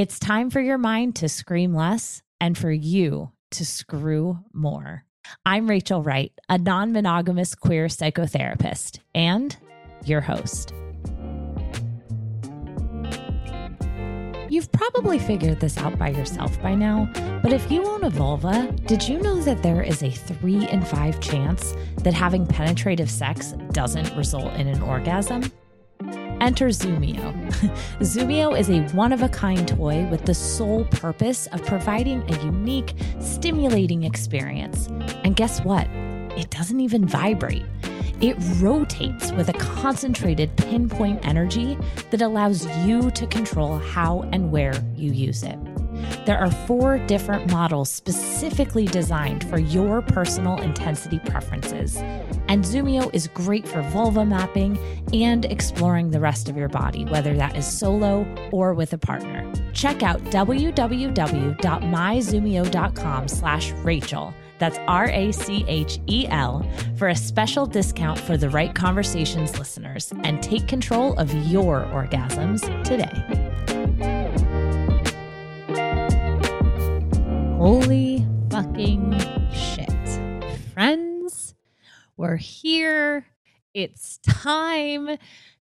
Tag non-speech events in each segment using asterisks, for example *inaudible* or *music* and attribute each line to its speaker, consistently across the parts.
Speaker 1: It's time for your mind to scream less and for you to screw more. I'm Rachel Wright, a non monogamous queer psychotherapist and your host. You've probably figured this out by yourself by now, but if you own a vulva, did you know that there is a three in five chance that having penetrative sex doesn't result in an orgasm? Enter Zumio. *laughs* Zumio is a one of a kind toy with the sole purpose of providing a unique, stimulating experience. And guess what? It doesn't even vibrate. It rotates with a concentrated pinpoint energy that allows you to control how and where you use it. There are four different models specifically designed for your personal intensity preferences. And Zumio is great for vulva mapping and exploring the rest of your body, whether that is solo or with a partner. Check out www.myzumio.com slash Rachel. That's R-A-C-H-E-L for a special discount for the Wright Conversations listeners and take control of your orgasms today. Holy fucking shit. Friends, we're here. It's time.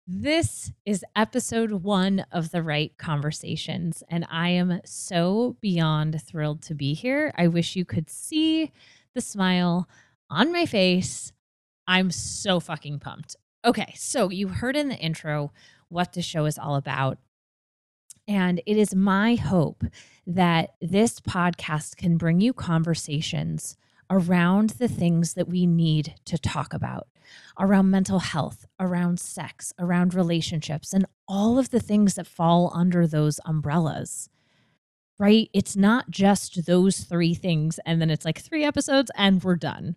Speaker 1: This is episode one of the Wright Conversations, and I am so beyond thrilled to be here. I wish you could see the smile on my face. I'm so fucking pumped. Okay, so you heard in the intro what the show is all about. And it is my hope that this podcast can bring you conversations around the things that we need to talk about around mental health, around sex, around relationships, and all of the things that fall under those umbrellas. Right? It's not just those three things, and then it's like three episodes and we're done.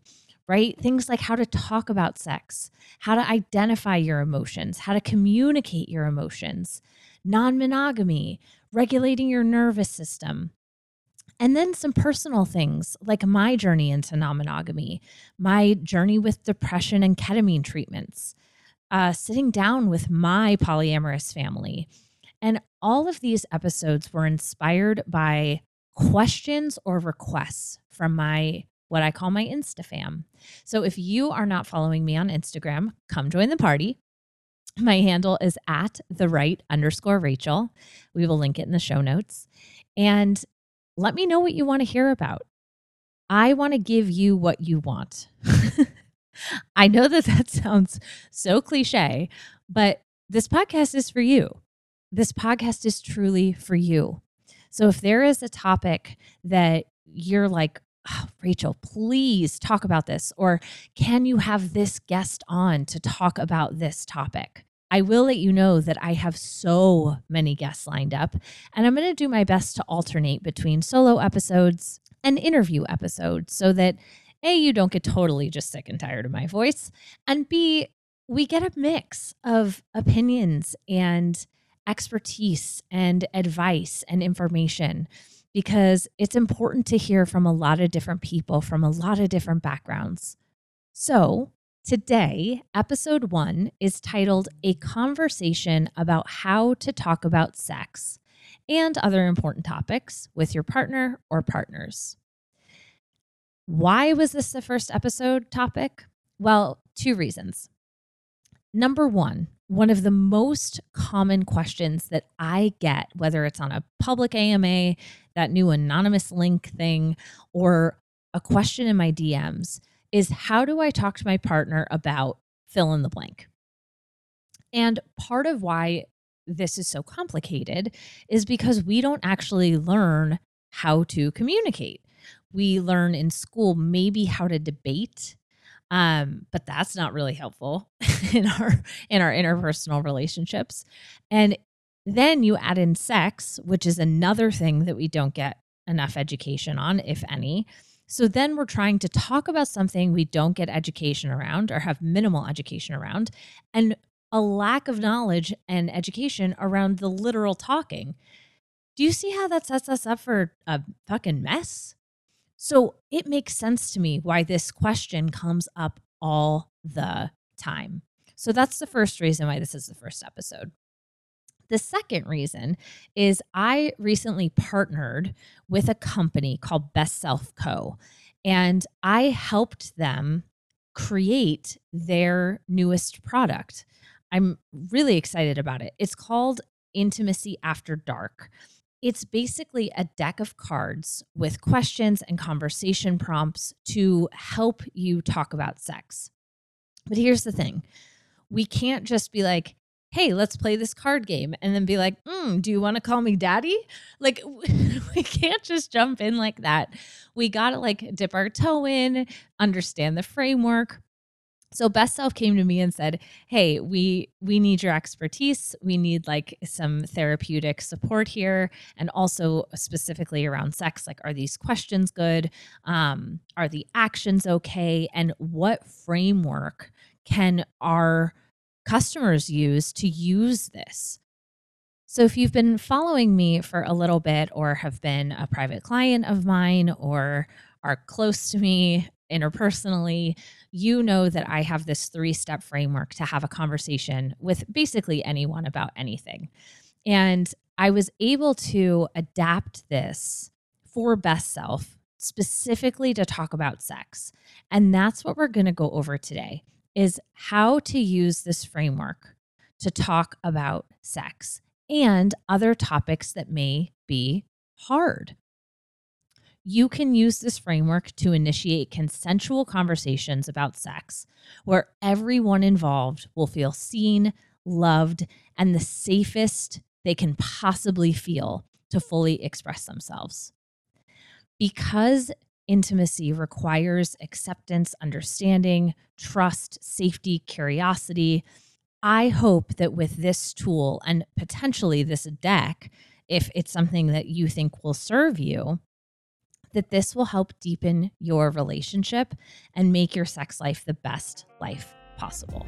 Speaker 1: Right? Things like how to talk about sex, how to identify your emotions, how to communicate your emotions, non monogamy, regulating your nervous system. And then some personal things like my journey into non monogamy, my journey with depression and ketamine treatments, uh, sitting down with my polyamorous family. And all of these episodes were inspired by questions or requests from my what I call my Insta fam. So if you are not following me on Instagram, come join the party. My handle is at the wright underscore Rachel. We will link it in the show notes. And let me know what you want to hear about. I want to give you what you want. *laughs* I know that that sounds so cliche, but this podcast is for you. This podcast is truly for you. So if there is a topic that you're like, oh, Rachel, please talk about this, or can you have this guest on to talk about this topic? I will let you know that I have so many guests lined up, and I'm going to do my best to alternate between solo episodes and interview episodes so that A, you don't get totally just sick and tired of my voice, and B, we get a mix of opinions and expertise and advice and information because it's important to hear from a lot of different people from a lot of different backgrounds. So, Today, episode one is titled A Conversation About How to Talk About Sex and Other Important Topics with Your Partner or Partners. Why was this the first episode topic? Well, two reasons. Number one, one of the most common questions that I get, whether it's on a public AMA, that new anonymous link thing, or a question in my DMs, is how do I talk to my partner about fill in the blank? And part of why this is so complicated is because we don't actually learn how to communicate. We learn in school maybe how to debate, um, but that's not really helpful *laughs* in our in our interpersonal relationships. And Then you add in sex, which is another thing that we don't get enough education on, if any. So then we're trying to talk about something we don't get education around or have minimal education around, and a lack of knowledge and education around the literal talking. Do you see how that sets us up for a fucking mess? So it makes sense to me why this question comes up all the time. So that's the first reason why this is the first episode. The second reason is I recently partnered with a company called Best Self Co. And I helped them create their newest product. I'm really excited about it. It's called Intimacy After Dark. It's basically a deck of cards with questions and conversation prompts to help you talk about sex. But here's the thing we can't just be like, hey, let's play this card game and then be like, mm, do you want to call me daddy? Like, *laughs* we can't just jump in like that. We got to like dip our toe in, understand the framework. So Best Self came to me and said, "Hey, we we need your expertise. We need like some therapeutic support here and also specifically around sex. Like are these questions good? Um are the actions okay? And what framework can our customers use to use this. So, if you've been following me for a little bit, or have been a private client of mine, or are close to me interpersonally, you know that I have this three step framework to have a conversation with basically anyone about anything. And I was able to adapt this for Best Self specifically to talk about sex. And that's what we're going to go over today is how to use this framework to talk about sex and other topics that may be hard. You can use this framework to initiate consensual conversations about sex where everyone involved will feel seen, loved, and the safest they can possibly feel to fully express themselves. Because intimacy requires acceptance, understanding, trust, safety, curiosity. I hope that with this tool and potentially this deck, if it's something that you think will serve you, that this will help deepen your relationship and make your sex life the best life possible.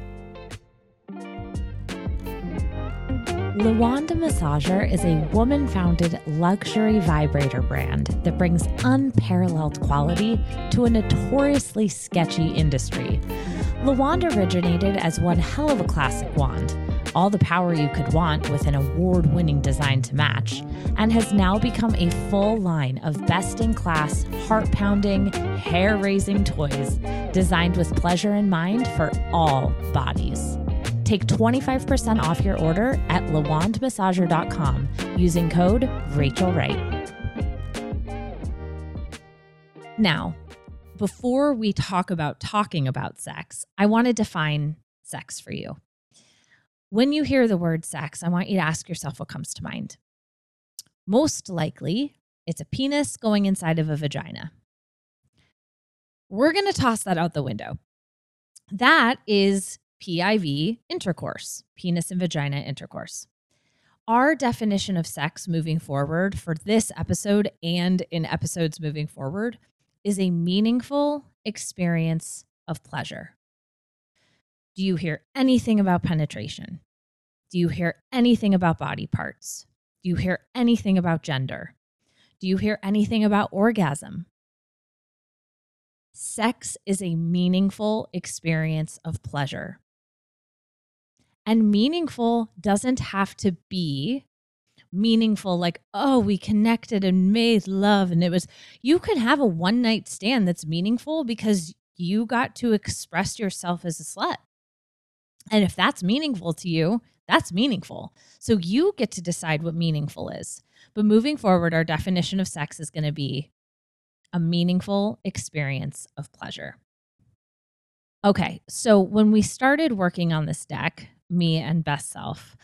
Speaker 1: Le Wand Massager is a woman founded luxury vibrator brand that brings unparalleled quality to a notoriously sketchy industry. Le Wand originated as one hell of a classic wand, all the power you could want with an award winning design to match, and has now become a full line of best in class, heart pounding, hair raising toys designed with pleasure in mind for all bodies. Take 25% off your order at lewandmassager.com using code Rachel Wright. Now, before we talk about talking about sex, I want to define sex for you. When you hear the word sex, I want you to ask yourself what comes to mind. Most likely, it's a penis going inside of a vagina. We're going to toss that out the window. That is PIV intercourse, penis and vagina intercourse. Our definition of sex moving forward for this episode and in episodes moving forward is a meaningful experience of pleasure. Do you hear anything about penetration? Do you hear anything about body parts? Do you hear anything about gender? Do you hear anything about orgasm? Sex is a meaningful experience of pleasure. And meaningful doesn't have to be meaningful, like, oh, we connected and made love. And it was, you could have a one night stand that's meaningful because you got to express yourself as a slut. And if that's meaningful to you, that's meaningful. So you get to decide what meaningful is. But moving forward, our definition of sex is going to be a meaningful experience of pleasure. Okay, so when we started working on this deck, me and best self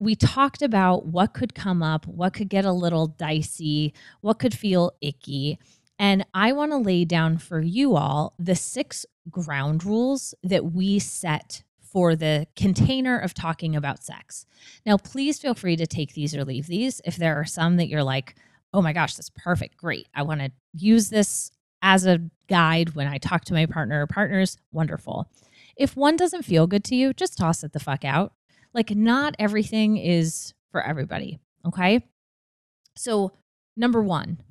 Speaker 1: we talked about what could come up, what could get a little dicey, what could feel icky. And I want to lay down for you all the six ground rules that we set for the container of talking about sex. Now, please feel free to take these or leave these. If there are some that you're like, oh my gosh, that's perfect, great. I want to use this as a guide when I talk to my partner or partners, wonderful. If one doesn't feel good to you, just toss it the fuck out. Like, not everything is for everybody. Okay. So, number one,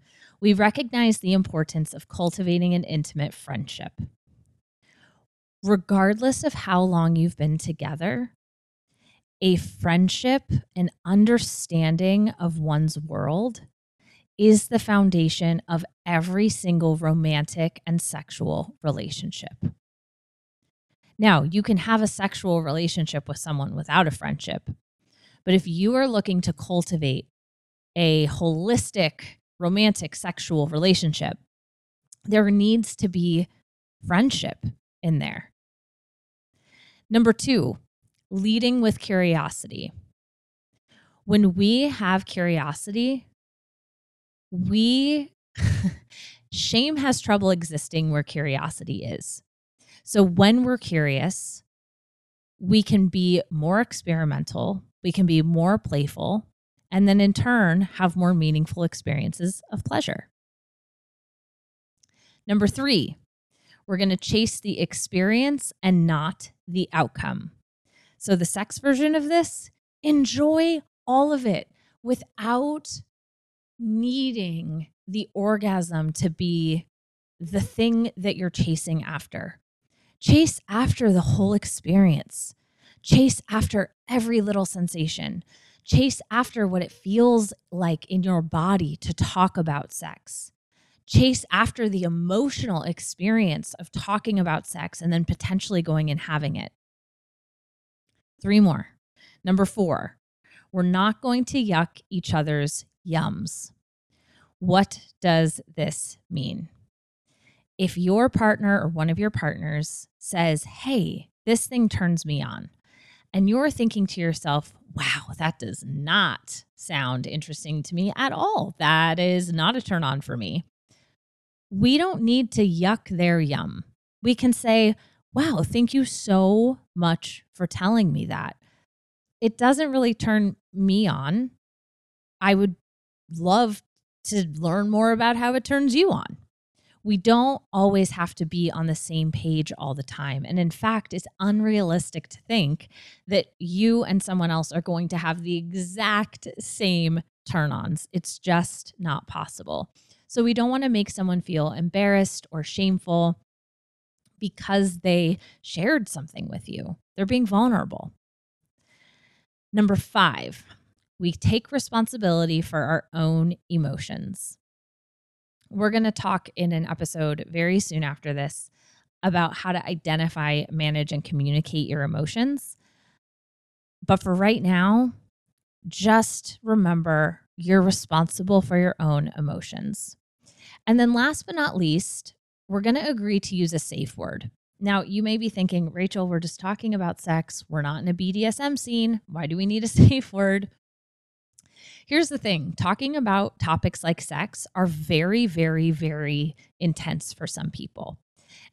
Speaker 1: we recognize the importance of cultivating an intimate friendship. Regardless of how long you've been together, a friendship, an understanding of one's world is the foundation of every single romantic and sexual relationship. Now, you can have a sexual relationship with someone without a friendship, but if you are looking to cultivate a holistic, romantic, sexual relationship, there needs to be friendship in there. Number two, leading with curiosity. When we have curiosity, we *laughs* shame has trouble existing where curiosity is. So when we're curious, we can be more experimental, we can be more playful, and then in turn have more meaningful experiences of pleasure. Number three, we're going to chase the experience and not the outcome. So, the sex version of this, enjoy all of it without needing the orgasm to be the thing that you're chasing after. Chase after the whole experience. Chase after every little sensation. Chase after what it feels like in your body to talk about sex. Chase after the emotional experience of talking about sex and then potentially going and having it. Three more. Number four, we're not going to yuck each other's yums. What does this mean? If your partner or one of your partners says, Hey, this thing turns me on, and you're thinking to yourself, Wow, that does not sound interesting to me at all. That is not a turn on for me. We don't need to yuck their yum. We can say, Wow, thank you so much for telling me that. It doesn't really turn me on. I would love to learn more about how it turns you on. We don't always have to be on the same page all the time. And in fact, it's unrealistic to think that you and someone else are going to have the exact same turn ons. It's just not possible. So we don't want to make someone feel embarrassed or shameful because they shared something with you. They're being vulnerable. Number five, we take responsibility for our own emotions. We're going to talk in an episode very soon after this about how to identify, manage, and communicate your emotions. But for right now, just remember you're responsible for your own emotions. And then, last but not least, we're going to agree to use a safe word. Now, you may be thinking, Rachel, we're just talking about sex. We're not in a BDSM scene. Why do we need a *laughs* safe word? Here's the thing talking about topics like sex are very, very, very intense for some people.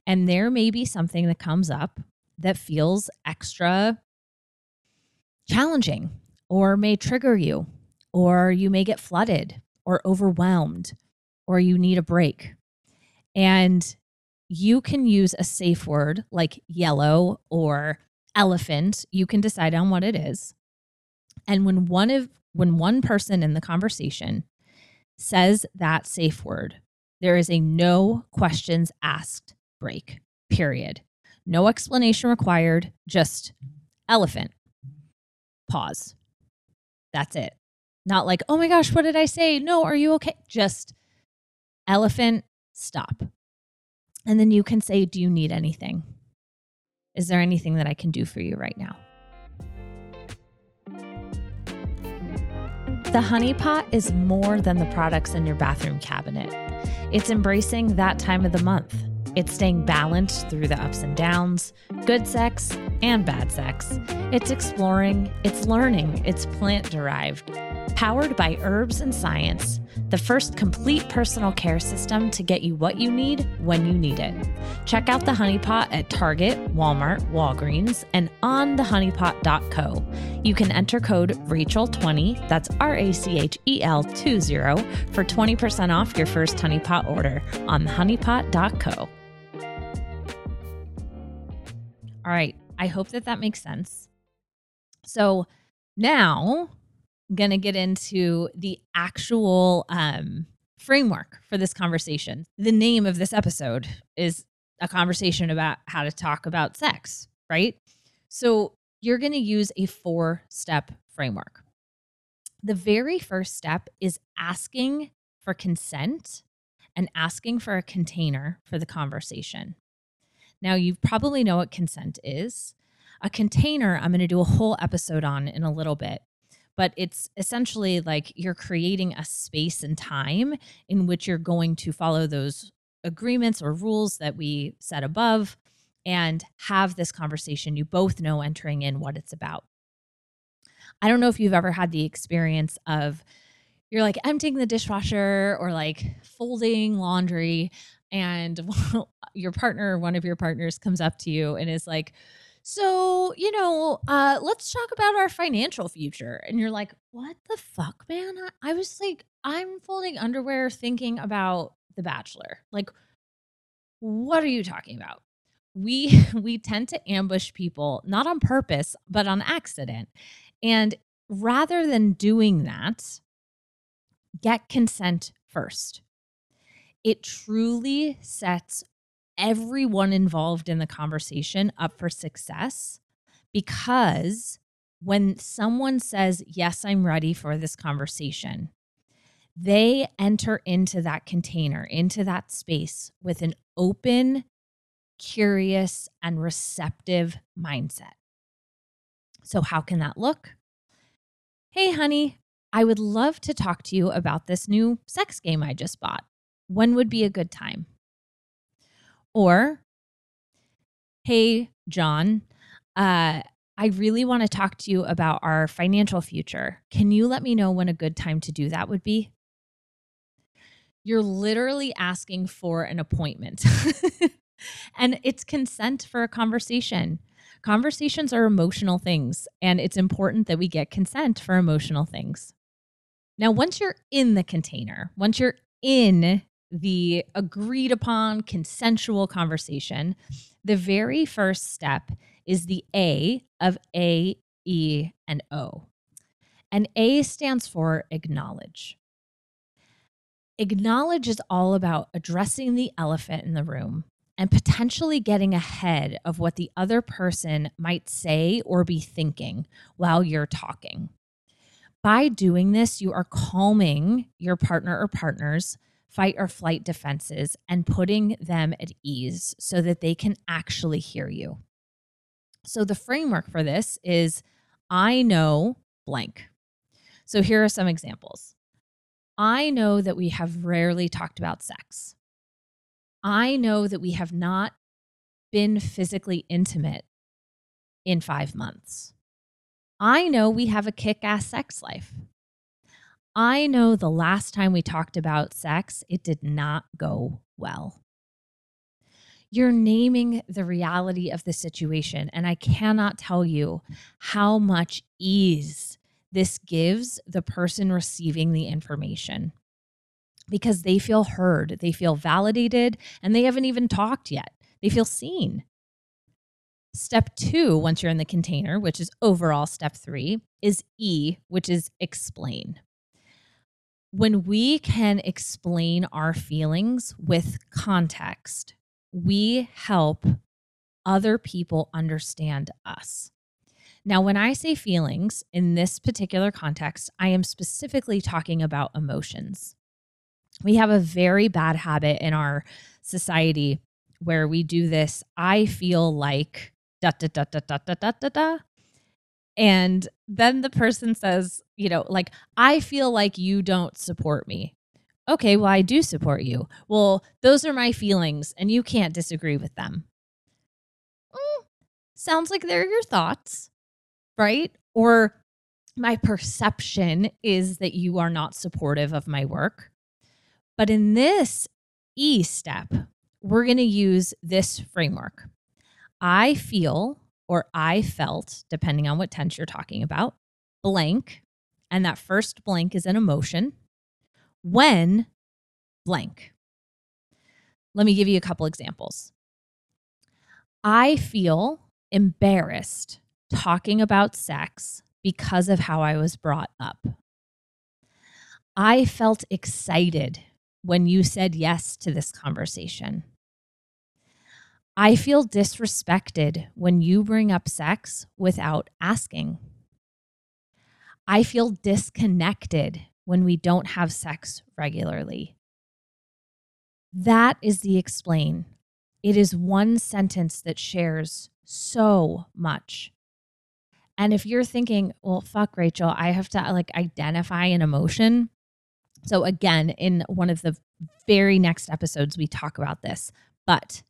Speaker 1: And there may be something that comes up that feels extra challenging or may trigger you, or you may get flooded or overwhelmed, or you need a break. And you can use a safe word like yellow or elephant. You can decide on what it is. And when one of when one person in the conversation says that safe word, there is a no questions asked break, period. No explanation required, just elephant. Pause. That's it. Not like, oh my gosh, what did I say? No, are you okay? Just elephant, stop. And then you can say, do you need anything? Is there anything that I can do for you right now? The Honey Pot is more than the products in your bathroom cabinet. It's embracing that time of the month. It's staying balanced through the ups and downs, good sex and bad sex. It's exploring, it's learning, it's plant derived. Powered by herbs and science, the first complete personal care system to get you what you need when you need it. Check out the Honeypot at Target, Walmart, Walgreens, and on thehoneypot.co. You can enter code Rachel20, that's R A C H E L 20, for 20% off your first Honeypot order on thehoneypot.co. All right, I hope that that makes sense. So now going to get into the actual um, framework for this conversation. The name of this episode is a conversation about how to talk about sex, right? So you're going to use a four step framework. The very first step is asking for consent and asking for a container for the conversation. Now, you probably know what consent is. A container, I'm going to do a whole episode on in a little bit, but it's essentially like you're creating a space and time in which you're going to follow those agreements or rules that we set above and have this conversation. You both know entering in what it's about. I don't know if you've ever had the experience of you're like emptying the dishwasher or like folding laundry and *laughs* your partner one of your partners comes up to you and is like so you know uh let's talk about our financial future. And you're like what the fuck man? I, I was like i'm folding underwear thinking about the bachelor. Like what are you talking about? We *laughs* we tend to ambush people not on purpose but on accident. And rather than doing that get consent first. It truly sets everyone involved in the conversation up for success because when someone says, Yes, I'm ready for this conversation, they enter into that container, into that space with an open, curious, and receptive mindset. So, how can that look? Hey, honey, I would love to talk to you about this new sex game I just bought. When would be a good time? Or, hey, John, uh, I really want to talk to you about our financial future. Can you let me know when a good time to do that would be? You're literally asking for an appointment. *laughs* and it's consent for a conversation. Conversations are emotional things, and it's important that we get consent for emotional things. Now, once you're in the container, once you're in the agreed upon consensual conversation, the very first step is the A of A, E, and O. And A stands for acknowledge. Acknowledge is all about addressing the elephant in the room and potentially getting ahead of what the other person might say or be thinking while you're talking. By doing this, you are calming your partner or partners fight or flight defenses and putting them at ease so that they can actually hear you. So, the framework for this is I know blank. So, here are some examples. I know that we have rarely talked about sex. I know that we have not been physically intimate in five months. I know we have a kick ass sex life. I know the last time we talked about sex, it did not go well. You're naming the reality of the situation. And I cannot tell you how much ease this gives the person receiving the information because they feel heard, they feel validated, and they haven't even talked yet. They feel seen. Step two, once you're in the container, which is overall step three, is E, which is explain when we can explain our feelings with context, we help other people understand us. Now, when I say feelings in this particular context, I am specifically talking about emotions. We have a very bad habit in our society where we do this I feel like da da da da da da da da and then the person says, you know, like, I feel like you don't support me. Okay, well, I do support you. Well, those are my feelings, and you can't disagree with them. Mm, sounds like they're your thoughts, right? Or my perception is that you are not supportive of my work. But in this E step, we're going to use this framework. I feel or I felt, depending on what tense you're talking about, blank. And that first blank is an emotion when blank. Let me give you a couple examples. I feel embarrassed talking about sex because of how I was brought up. I felt excited when you said yes to this conversation. I feel disrespected when you bring up sex without asking. I feel disconnected when we don't have sex regularly. That is the explain. It is one sentence that shares so much. And if you're thinking, well, fuck, Rachel, I have to like identify an emotion. So, again, in one of the very next episodes, we talk about this. But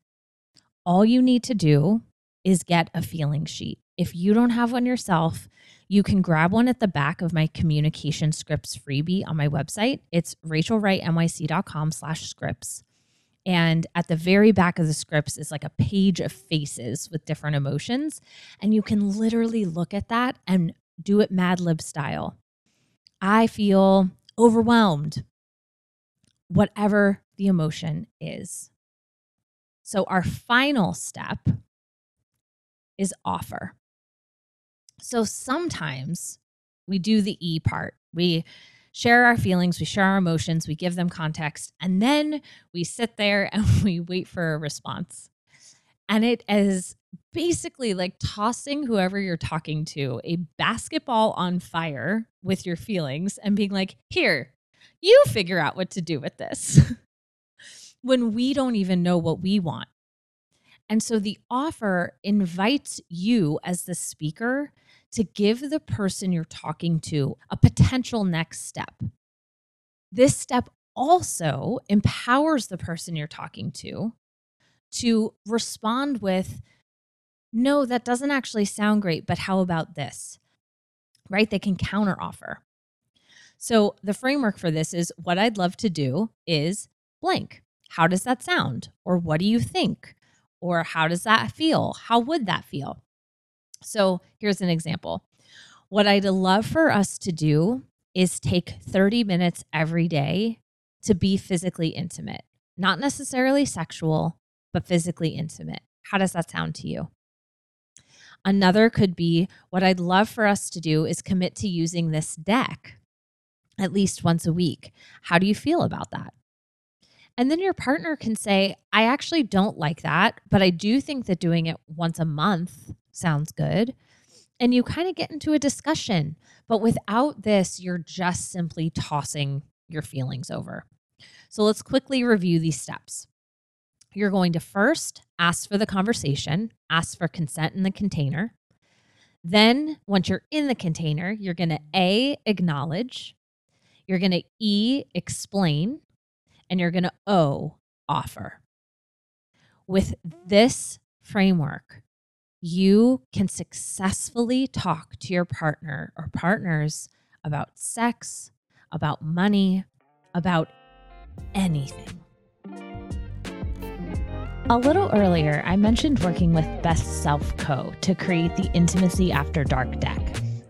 Speaker 1: all you need to do is get a feeling sheet. If you don't have one yourself, you can grab one at the back of my communication scripts freebie on my website. It's rachelwrightnyc.com slash scripts. And at the very back of the scripts is like a page of faces with different emotions. And you can literally look at that and do it Mad Lib style. I feel overwhelmed, whatever the emotion is. So, our final step is offer. So, sometimes we do the E part. We share our feelings, we share our emotions, we give them context, and then we sit there *laughs* and we wait for a response. And it is basically like tossing whoever you're talking to a basketball on fire with your feelings and being like, here, you figure out what to do with this. *laughs* when we don't even know what we want. And so the offer invites you as the speaker to give the person you're talking to a potential next step. This step also empowers the person you're talking to to respond with, no, that doesn't actually sound great, but how about this? Right? They can counteroffer. So the framework for this is what I'd love to do is blank. How does that sound? Or what do you think? Or how does that feel? How would that feel? So here's an example. What I'd love for us to do is take 30 minutes every day to be physically intimate, not necessarily sexual, but physically intimate. How does that sound to you? Another could be what I'd love for us to do is commit to using this deck at least once a week. How do you feel about that? And then your partner can say, I actually don't like that, but I do think that doing it once a month sounds good. And you kind of get into a discussion. But without this, you're just simply tossing your feelings over. So let's quickly review these steps. You're going to first ask for the conversation, ask for consent in the container. Then, once you're in the container, you're going to A, acknowledge. You're going to E, explain. And you're going to O, offer. With this framework, you can successfully talk to your partner or partners about sex, about money, about anything.
Speaker 2: A little earlier, I mentioned working with Best Self Co. to create the Intimacy After Dark deck.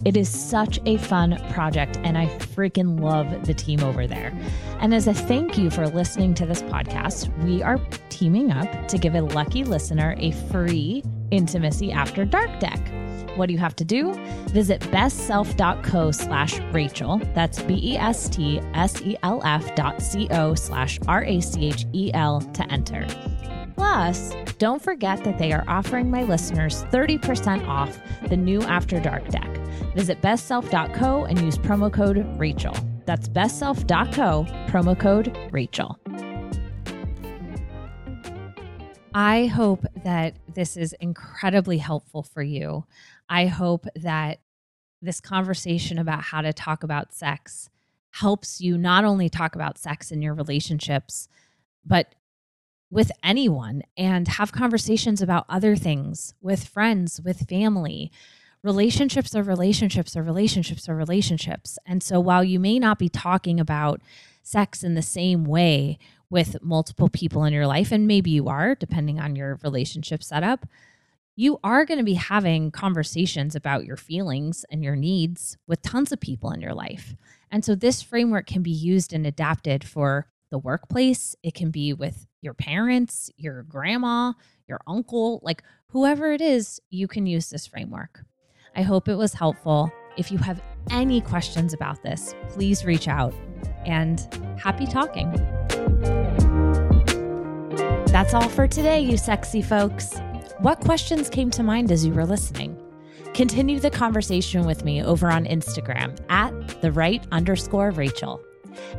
Speaker 2: It is such a fun project, and I freaking love the team over there. And as a thank you for listening to this podcast, we are teaming up to give a lucky listener a free Intimacy After Dark deck. What do you have to do? Visit bestself.co slash Rachel. That's B E S T S E L F dot C O slash R A C H E L to enter. Plus, don't forget that they are offering my listeners 30% off the new After Dark deck. Visit bestself.co and use promo code Rachel. That's bestself.co, promo code Rachel.
Speaker 1: I hope that this is incredibly helpful for you. I hope that this conversation about how to talk about sex helps you not only talk about sex in your relationships, but with anyone and have conversations about other things with friends, with family. relationships are relationships are relationships are relationships. And so while you may not be talking about sex in the same way with multiple people in your life, and maybe you are, depending on your relationship setup, you are going to be having conversations about your feelings and your needs with tons of people in your life. And so this framework can be used and adapted for the workplace. It can be with your parents, your grandma, your uncle, like whoever it is, you can use this framework. I hope it was helpful. If you have any questions about this, please reach out and happy talking. That's all for today, you sexy folks. What questions came to mind as you were listening? Continue the conversation with me over on Instagram at the wright underscore Rachel.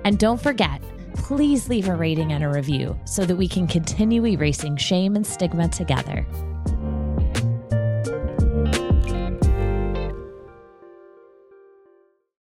Speaker 1: And don't forget, please leave a rating and a review so that we can continue erasing shame and stigma together.